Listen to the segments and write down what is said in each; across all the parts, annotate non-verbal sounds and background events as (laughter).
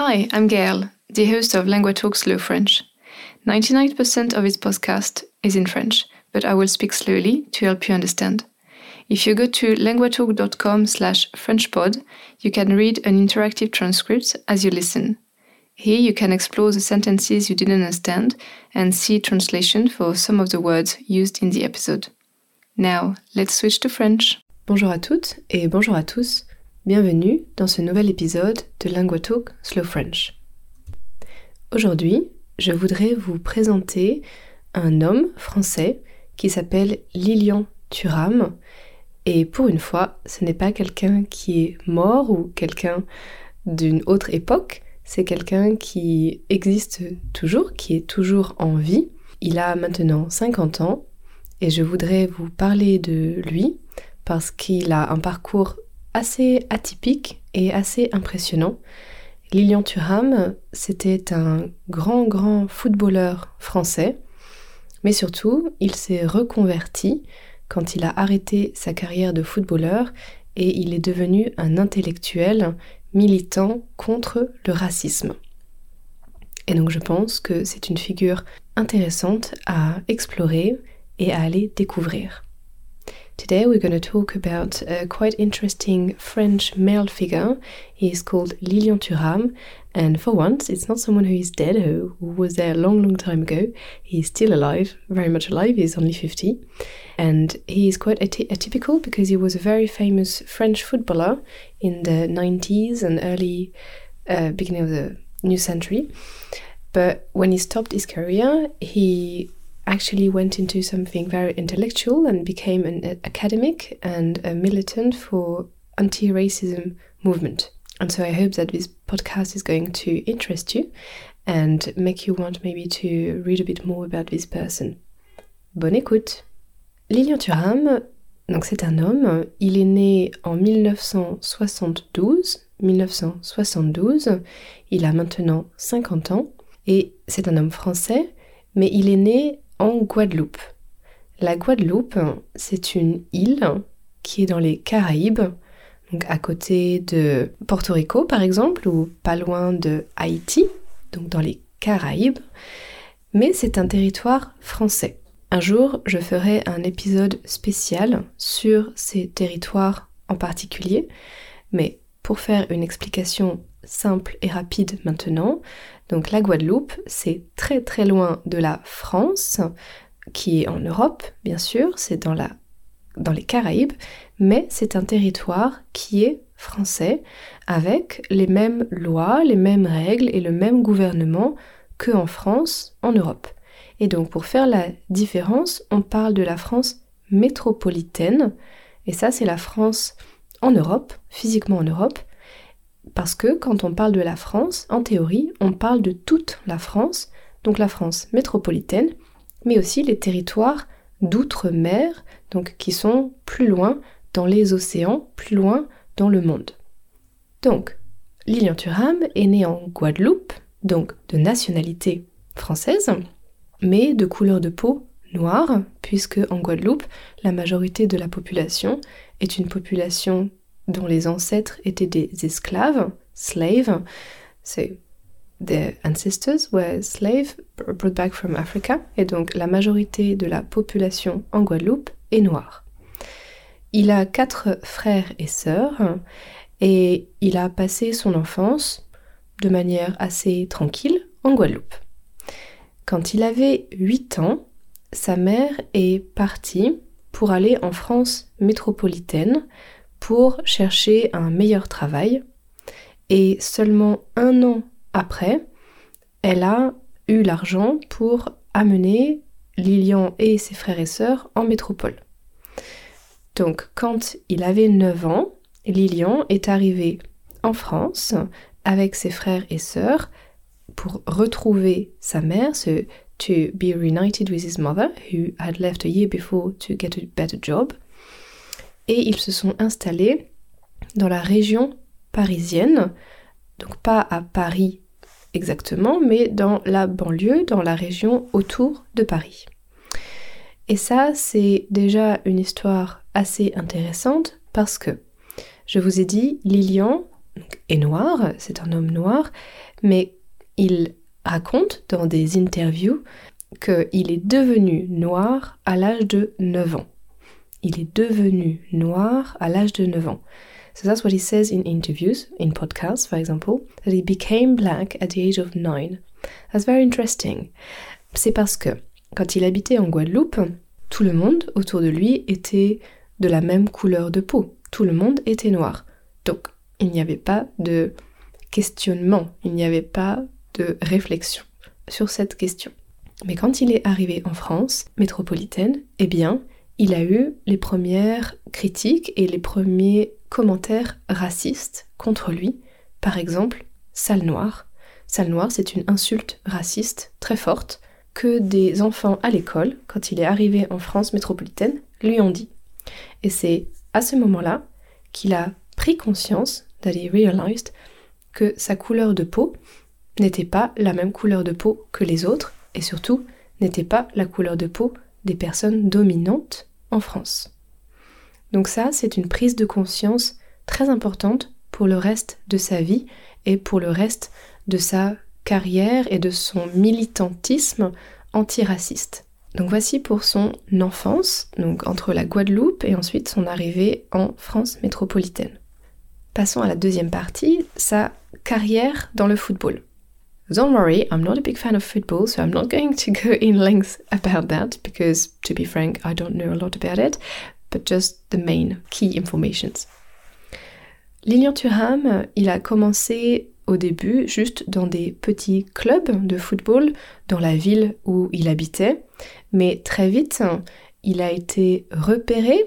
Hi, I'm Gail, the host of Lingua Talk Slow French. 99% of this podcast is in French, but I will speak slowly to help you understand. If you go to linguatalk.com slash frenchpod, you can read an interactive transcript as you listen. Here you can explore the sentences you didn't understand and see translation for some of the words used in the episode. Now, let's switch to French. Bonjour à toutes et bonjour à tous. Bienvenue dans ce nouvel épisode de LinguaTalk Slow French. Aujourd'hui, je voudrais vous présenter un homme français qui s'appelle Lilian Thuram. Et pour une fois, ce n'est pas quelqu'un qui est mort ou quelqu'un d'une autre époque, c'est quelqu'un qui existe toujours, qui est toujours en vie. Il a maintenant 50 ans et je voudrais vous parler de lui parce qu'il a un parcours assez atypique et assez impressionnant. Lilian Thuram, c'était un grand, grand footballeur français, mais surtout, il s'est reconverti quand il a arrêté sa carrière de footballeur et il est devenu un intellectuel militant contre le racisme. Et donc je pense que c'est une figure intéressante à explorer et à aller découvrir. Today we're going to talk about a quite interesting French male figure. He is called Lilian Thuram, and for once, it's not someone who is dead, who, was there a long, long time ago. He's still alive, very much alive. He's only 50. And he is quite atypical because he was a very famous French footballer in the 90s and early uh, beginning of the new century. But when he stopped his career, he actually went into something very intellectual and became an academic and a militant for anti-racism movement. And so I hope that this podcast is going to interest you and make you want maybe to read a bit more about this person. Bonne écoute. Lilian Thuram, donc c'est un homme, il est né en 1972, 1972, il a maintenant 50 ans et c'est un homme français, mais il est né en Guadeloupe. La Guadeloupe, c'est une île qui est dans les Caraïbes, donc à côté de Porto Rico par exemple, ou pas loin de Haïti, donc dans les Caraïbes, mais c'est un territoire français. Un jour, je ferai un épisode spécial sur ces territoires en particulier, mais pour faire une explication simple et rapide maintenant, donc la Guadeloupe, c'est très très loin de la France, qui est en Europe, bien sûr, c'est dans, la, dans les Caraïbes, mais c'est un territoire qui est français, avec les mêmes lois, les mêmes règles et le même gouvernement qu'en France, en Europe. Et donc pour faire la différence, on parle de la France métropolitaine, et ça c'est la France en Europe, physiquement en Europe, parce que quand on parle de la France, en théorie, on parle de toute la France, donc la France métropolitaine, mais aussi les territoires d'outre-mer, donc qui sont plus loin dans les océans, plus loin dans le monde. Donc, Lilian Thuram est né en Guadeloupe, donc de nationalité française, mais de couleur de peau noire, puisque en Guadeloupe, la majorité de la population est une population dont les ancêtres étaient des esclaves, slaves. So their were slaves brought back from Africa. Et donc la majorité de la population en Guadeloupe est noire. Il a quatre frères et sœurs et il a passé son enfance de manière assez tranquille en Guadeloupe. Quand il avait 8 ans, sa mère est partie pour aller en France métropolitaine pour chercher un meilleur travail. Et seulement un an après, elle a eu l'argent pour amener Lilian et ses frères et sœurs en métropole. Donc quand il avait 9 ans, Lilian est arrivé en France avec ses frères et sœurs pour retrouver sa mère, to be reunited with his mother, who had left a year before to get a better job et ils se sont installés dans la région parisienne, donc pas à Paris exactement, mais dans la banlieue, dans la région autour de Paris. Et ça, c'est déjà une histoire assez intéressante parce que, je vous ai dit, Lilian est noir, c'est un homme noir, mais il raconte dans des interviews qu'il est devenu noir à l'âge de 9 ans. Il est devenu noir à l'âge de 9 ans. So that's what he says in interviews, in podcasts, for example, that he became black at the age of 9. That's very interesting. C'est parce que quand il habitait en Guadeloupe, tout le monde autour de lui était de la même couleur de peau. Tout le monde était noir. Donc, il n'y avait pas de questionnement, il n'y avait pas de réflexion sur cette question. Mais quand il est arrivé en France métropolitaine, eh bien, il a eu les premières critiques et les premiers commentaires racistes contre lui. Par exemple, sale noir. Sale noir, c'est une insulte raciste très forte que des enfants à l'école, quand il est arrivé en France métropolitaine, lui ont dit. Et c'est à ce moment-là qu'il a pris conscience, that he realized, que sa couleur de peau n'était pas la même couleur de peau que les autres, et surtout n'était pas la couleur de peau des personnes dominantes en France. Donc ça, c'est une prise de conscience très importante pour le reste de sa vie et pour le reste de sa carrière et de son militantisme antiraciste. Donc voici pour son enfance, donc entre la Guadeloupe et ensuite son arrivée en France métropolitaine. Passons à la deuxième partie, sa carrière dans le football. Don't worry, I'm not a big fan of football, so I'm not (laughs) going to go in length about that because, to be frank, I don't know a lot about it, but just the main key informations. Lilian Thuram, il a commencé au début juste dans des petits clubs de football dans la ville où il habitait, mais très vite, il a été repéré,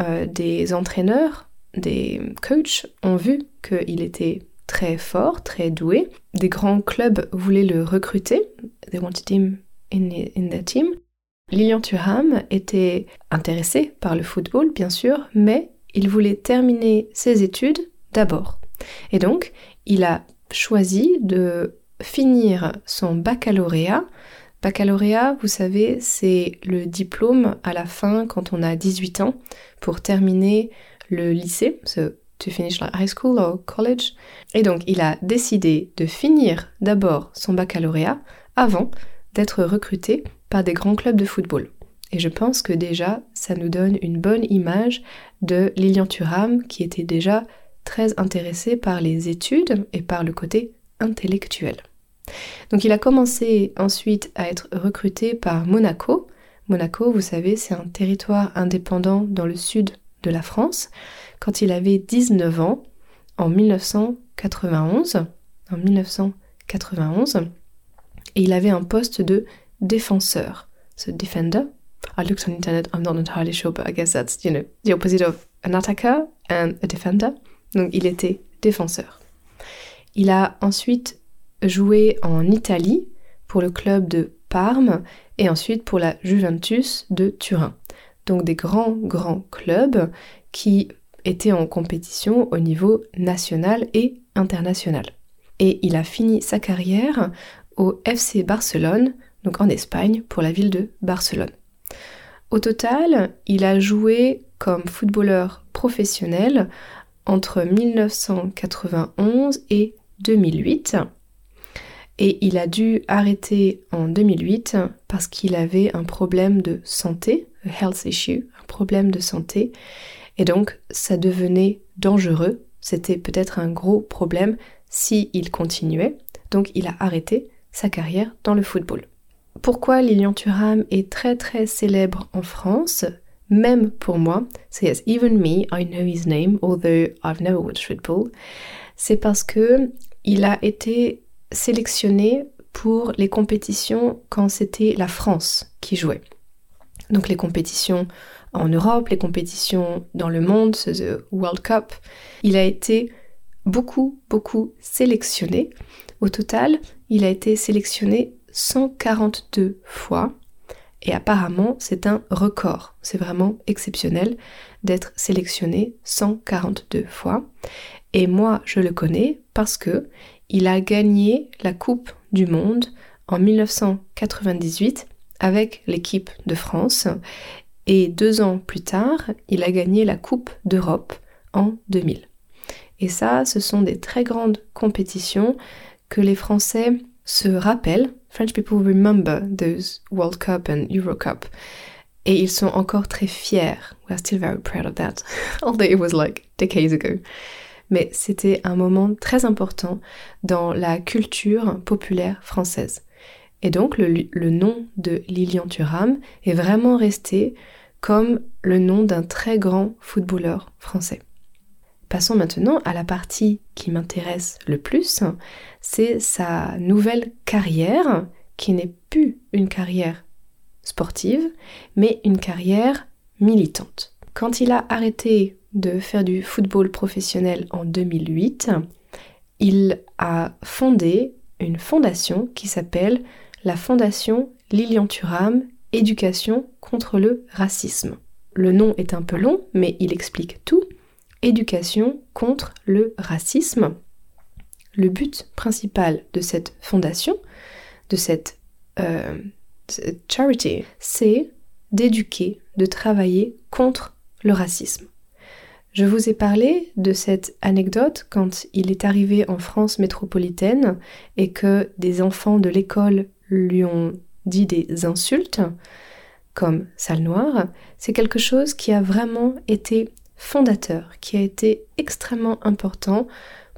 euh, des entraîneurs, des coachs ont vu qu'il était très fort, très doué. Des grands clubs voulaient le recruter. They wanted him in, in team. Lilian Thuram était intéressé par le football, bien sûr, mais il voulait terminer ses études d'abord. Et donc, il a choisi de finir son baccalauréat. Baccalauréat, vous savez, c'est le diplôme à la fin quand on a 18 ans pour terminer le lycée, to finish high school or college. Et donc, il a décidé de finir d'abord son baccalauréat avant d'être recruté par des grands clubs de football. Et je pense que déjà, ça nous donne une bonne image de Lilian Thuram qui était déjà très intéressé par les études et par le côté intellectuel. Donc il a commencé ensuite à être recruté par Monaco. Monaco, vous savez, c'est un territoire indépendant dans le sud de la France quand il avait 19 ans en 1991. En 1991. Et il avait un poste de défenseur. Ce defender. I looked on internet, I'm not entirely sure, but I guess that's, you know, the opposite of an attacker and a defender. Donc il était défenseur. Il a ensuite joué en Italie pour le club de Parme et ensuite pour la Juventus de Turin. Donc des grands, grands clubs qui étaient en compétition au niveau national et international. Et il a fini sa carrière au FC Barcelone, donc en Espagne, pour la ville de Barcelone. Au total, il a joué comme footballeur professionnel entre 1991 et 2008. Et il a dû arrêter en 2008 parce qu'il avait un problème de santé, a health issue, un problème de santé. Et donc, ça devenait dangereux. C'était peut-être un gros problème s'il il continuait. Donc, il a arrêté sa carrière dans le football. Pourquoi Lilian Thuram est très très célèbre en France? Même pour moi, c'est even me, I know his name, although I've never watched football, c'est parce que il a été sélectionné pour les compétitions quand c'était la France qui jouait. Donc les compétitions en Europe, les compétitions dans le monde, the World Cup. Il a été beaucoup, beaucoup sélectionné. Au total, il a été sélectionné 142 fois et apparemment, c'est un record. C'est vraiment exceptionnel d'être sélectionné 142 fois. Et moi, je le connais parce que il a gagné la Coupe du Monde en 1998 avec l'équipe de France. Et deux ans plus tard, il a gagné la Coupe d'Europe en 2000. Et ça, ce sont des très grandes compétitions que les Français se rappellent. French people remember those World Cup and Euro Cup. Et ils sont encore très fiers. We're still very proud of that, (laughs) although it was like decades ago. Mais c'était un moment très important dans la culture populaire française. Et donc le, nom de Lilian Thuram est vraiment resté comme le nom d'un très grand footballeur français. Passons maintenant à la partie qui m'intéresse le plus, c'est sa nouvelle carrière, qui n'est plus une carrière sportive, mais une carrière militante. Quand il a arrêté de faire du football professionnel en 2008, il a fondé une fondation qui s'appelle la Fondation Lilian Thuram Éducation contre le racisme. Le nom est un peu long, mais il explique tout. Éducation contre le racisme. Le but principal de cette fondation, de cette euh, charity, c'est d'éduquer, de travailler contre le racisme. Je vous ai parlé de cette anecdote quand il est arrivé en France métropolitaine et que des enfants de l'école lui ont dit des insultes, comme sale noire, c'est quelque chose qui a vraiment été fondateur, qui a été extrêmement important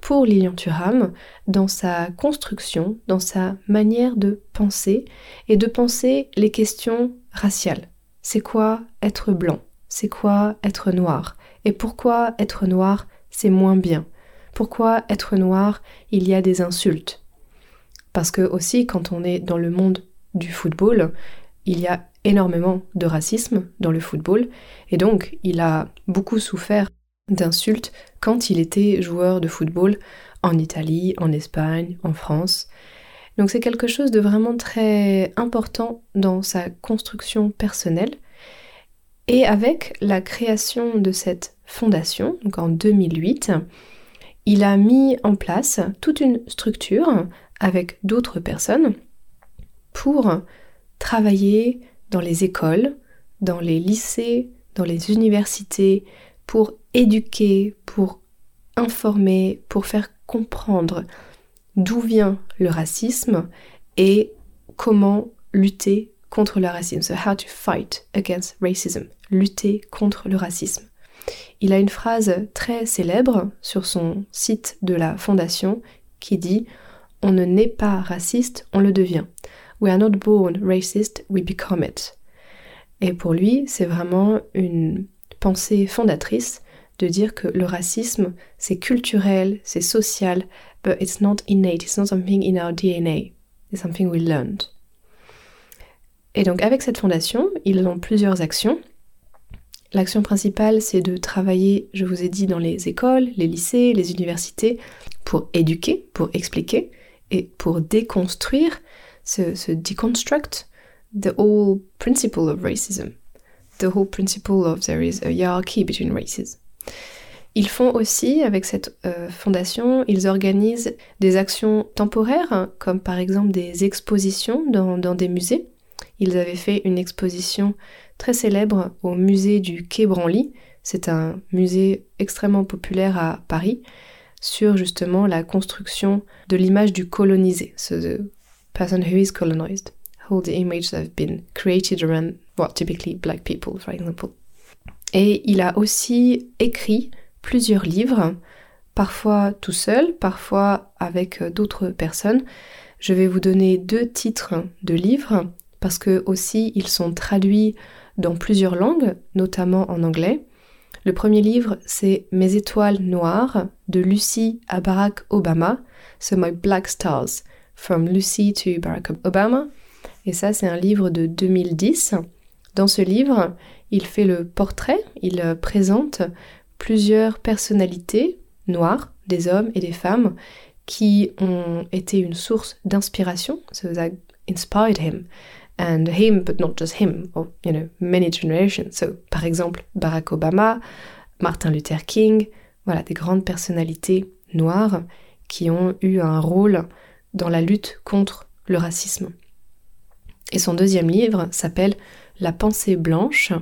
pour Lilian Thuram dans sa construction, dans sa manière de penser et de penser les questions raciales. C'est quoi être blanc? C'est quoi être noir? Et pourquoi être noir c'est moins bien? Pourquoi être noir il y a des insultes? Parce que aussi quand on est dans le monde du football, il y a énormément de racisme dans le football et donc il a beaucoup souffert d'insultes quand il était joueur de football en Italie, en Espagne, en France. Donc c'est quelque chose de vraiment très important dans sa construction personnelle. Et avec la création de cette fondation, donc en 2008, il a mis en place toute une structure avec d'autres personnes pour travailler dans les écoles, dans les lycées, dans les universités, pour éduquer, pour informer, pour faire comprendre d'où vient le racisme et comment lutter contre le racisme. How to fight against racism. Lutter contre le racisme. Il a une phrase très célèbre sur son site de la fondation qui dit On ne naît pas raciste, on le devient. We are not born racist, we become it. Et pour lui, c'est vraiment une pensée fondatrice de dire que le racisme, c'est culturel, c'est social, but it's not innate, it's not something in our DNA, it's something we learned. Et donc avec cette fondation, ils ont plusieurs actions. L'action principale, c'est de travailler, je vous ai dit, dans les écoles, les lycées, les universités, pour éduquer, pour expliquer et pour déconstruire, ce, ce deconstruct the whole principle of racism, the whole principle of there is a hierarchy between races. Ils font aussi, avec cette euh, fondation, ils organisent des actions temporaires, comme par exemple des expositions dans, des musées. Ils avaient fait une exposition très célèbre au musée du Quai Branly. C'est un musée extrêmement populaire à Paris sur justement la construction de l'image du colonisé, so the person who is colonized, how the images have been created around, well, typically black people, for example. Et il a aussi écrit plusieurs livres, parfois tout seul, parfois avec euh, d'autres personnes. Je vais vous donner deux titres de livres parce que aussi ils sont traduits dans plusieurs langues, notamment en anglais. Le premier livre, c'est Mes étoiles noires de Lucie à Barack Obama, So My Black Stars, From Lucy to Barack Obama. Et ça, c'est un livre de 2010. Dans ce livre, il fait le portrait, il euh, présente plusieurs personnalités noires, des hommes et des femmes, qui ont été une source d'inspiration, inspired him, and him, but not just him, or, you know, many generations. So, par exemple, Barack Obama, Martin Luther King, voilà, des grandes personnalités noires qui ont eu un rôle dans la lutte contre le racisme. Et son deuxième livre s'appelle La pensée blanche,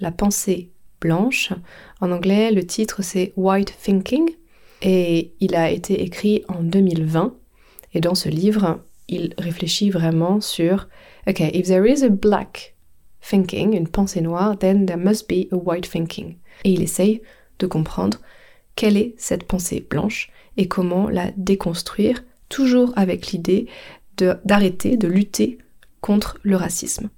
la pensée blanche. En anglais, le titre c'est White Thinking. et il a été écrit en 2020. Et dans ce livre, il réfléchit vraiment sur, OK, if there is a black thinking, une pensée noire, then there must be a white thinking. Et il essaye de comprendre quelle est cette pensée blanche et comment la déconstruire, toujours avec l'idée d'arrêter, de, lutter contre le racisme.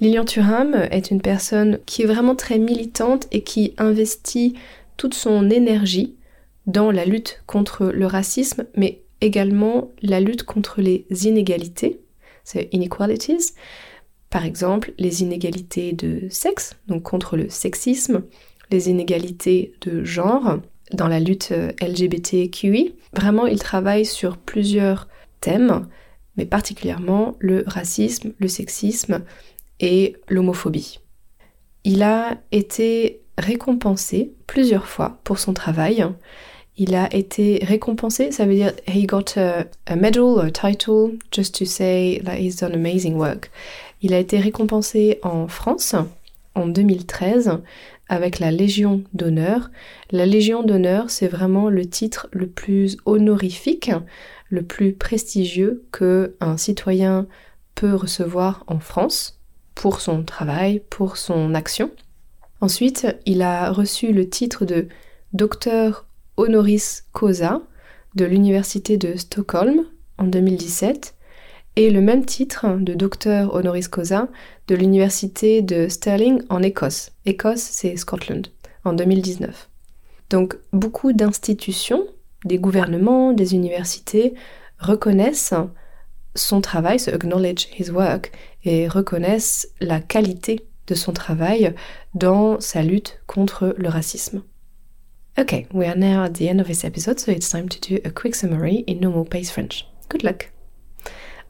Lilian Thuram est une personne qui est vraiment très militante et qui investit toute son énergie dans la lutte contre le racisme, mais également la lutte contre les inégalités, c'est inequalities, par exemple les inégalités de sexe, donc contre le sexisme, les inégalités de genre, dans la lutte euh, LGBTQI. Vraiment, il travaille sur plusieurs thèmes, mais particulièrement le racisme, le sexisme et l'homophobie. Il a été récompensé plusieurs fois pour son travail. Il a été récompensé, ça veut dire he got a, medal, a title, just to say that he's done amazing work. Il a été récompensé en France en 2013 avec la Légion d'honneur. La Légion d'honneur, c'est vraiment le titre le plus honorifique, le plus prestigieux que un citoyen peut recevoir en France pour son travail, pour son action. Ensuite, il a reçu le titre de docteur honoris causa de l'Université de Stockholm en 2017 et le même titre de docteur honoris causa de l'université de Stirling en Écosse. Écosse, c'est Scotland, en 2019. Donc beaucoup d'institutions, des gouvernements, des universités reconnaissent son travail, se acknowledge his work, et reconnaissent la qualité de son travail dans sa lutte contre le racisme. Okay, we are now at the end of this episode, so it's time to do a quick summary in normal pace French. Good luck!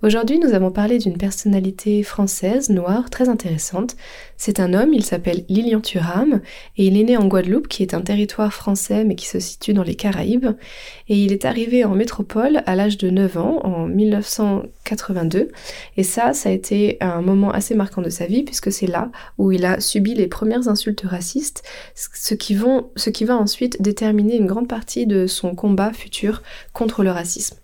Aujourd'hui, nous avons parlé d'une personnalité française, noire, très intéressante. C'est un homme, il s'appelle Lilian Thuram, et il est né en Guadeloupe, qui est un territoire français, mais qui se situe dans les Caraïbes. Et il est arrivé en métropole à l'âge de 9 ans, en 1982. Et ça, ça a été un moment assez marquant de sa vie, puisque c'est là où il a subi les premières insultes racistes, ce qui, vont, ce qui va ensuite déterminer une grande partie de son combat futur contre le racisme.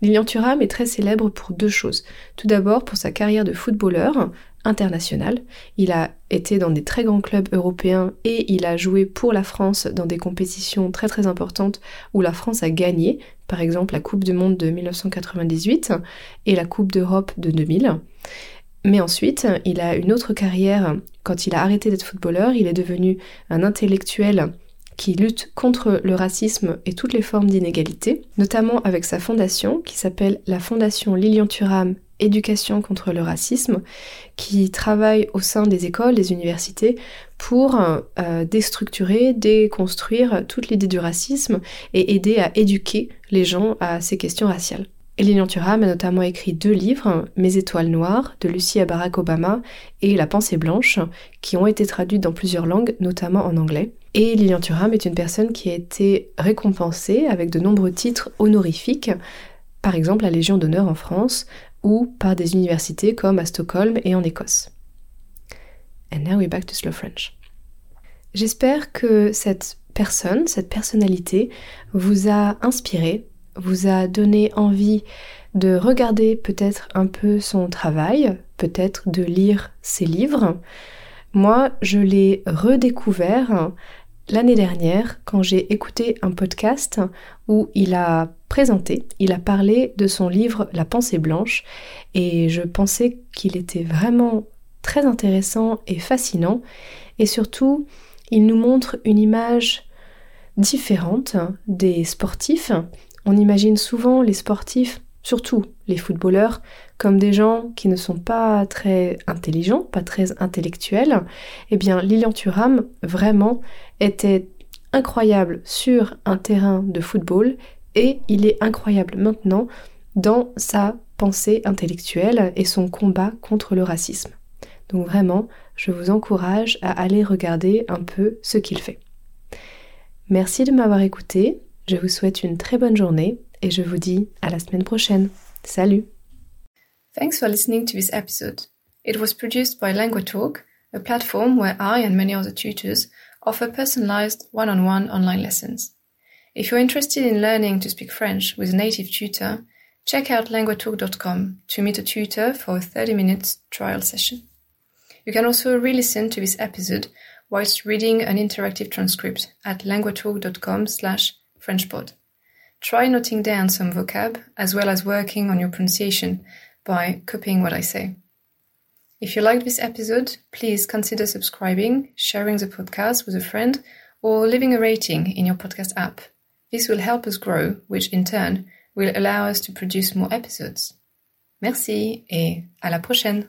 Lilian Thuram est très célèbre pour deux choses. Tout d'abord pour sa carrière de footballeur international. Il a été dans des très grands clubs européens et il a joué pour la France dans des compétitions très très importantes où la France a gagné, par exemple la Coupe du Monde de 1998 et la Coupe d'Europe de 2000. Mais ensuite, il a une autre carrière. Quand il a arrêté d'être footballeur, il est devenu un intellectuel qui lutte contre le racisme et toutes les formes d'inégalité, notamment avec sa fondation qui s'appelle la Fondation Lilian Thuram Éducation contre le racisme, qui travaille au sein des écoles, des universités pour euh, déstructurer, déconstruire toute l'idée du racisme et aider à éduquer les gens à ces questions raciales. Lilian Thuram a notamment écrit deux livres, Mes étoiles noires de Lucie à Barack Obama et La pensée blanche, qui ont été traduits dans plusieurs langues, notamment en anglais. Et Lilian Thuram est une personne qui a été récompensée avec de nombreux titres honorifiques, par exemple la Légion d'honneur en France ou par des universités comme à Stockholm et en Écosse. And now we're back to slow French. J'espère que cette personne, cette personnalité vous a inspiré, vous a donné envie de regarder peut-être un peu son travail, peut-être de lire ses livres. Moi, je l'ai redécouvert l'année dernière quand j'ai écouté un podcast où il a présenté, il a parlé de son livre La pensée blanche et je pensais qu'il était vraiment très intéressant et fascinant et surtout il nous montre une image différente des sportifs. On imagine souvent les sportifs surtout les footballeurs, comme des gens qui ne sont pas très intelligents, pas très intellectuels, eh bien Lilian Thuram vraiment était incroyable sur un terrain de football et il est incroyable maintenant dans sa pensée intellectuelle et son combat contre le racisme. Donc vraiment, je vous encourage à aller regarder un peu ce qu'il fait. Merci de m'avoir écouté, je vous souhaite une très bonne journée et je vous dis à la semaine prochaine. Salut Thanks for listening to this episode. It was produced by LanguaTalk, a platform where I and many other tutors offer personalized one-on-one online lessons. If you're interested in learning to speak French with a native tutor, check out languatalk.com to meet a tutor for a 30 minute trial session. You can also re-listen to this episode whilst reading an interactive transcript at languatalk.com slash frenchpod. Try noting down some vocab as well as working on your pronunciation by copying what I say. If you liked this episode, please consider subscribing, sharing the podcast with a friend, or leaving a rating in your podcast app. This will help us grow, which in turn will allow us to produce more episodes. Merci et à la prochaine!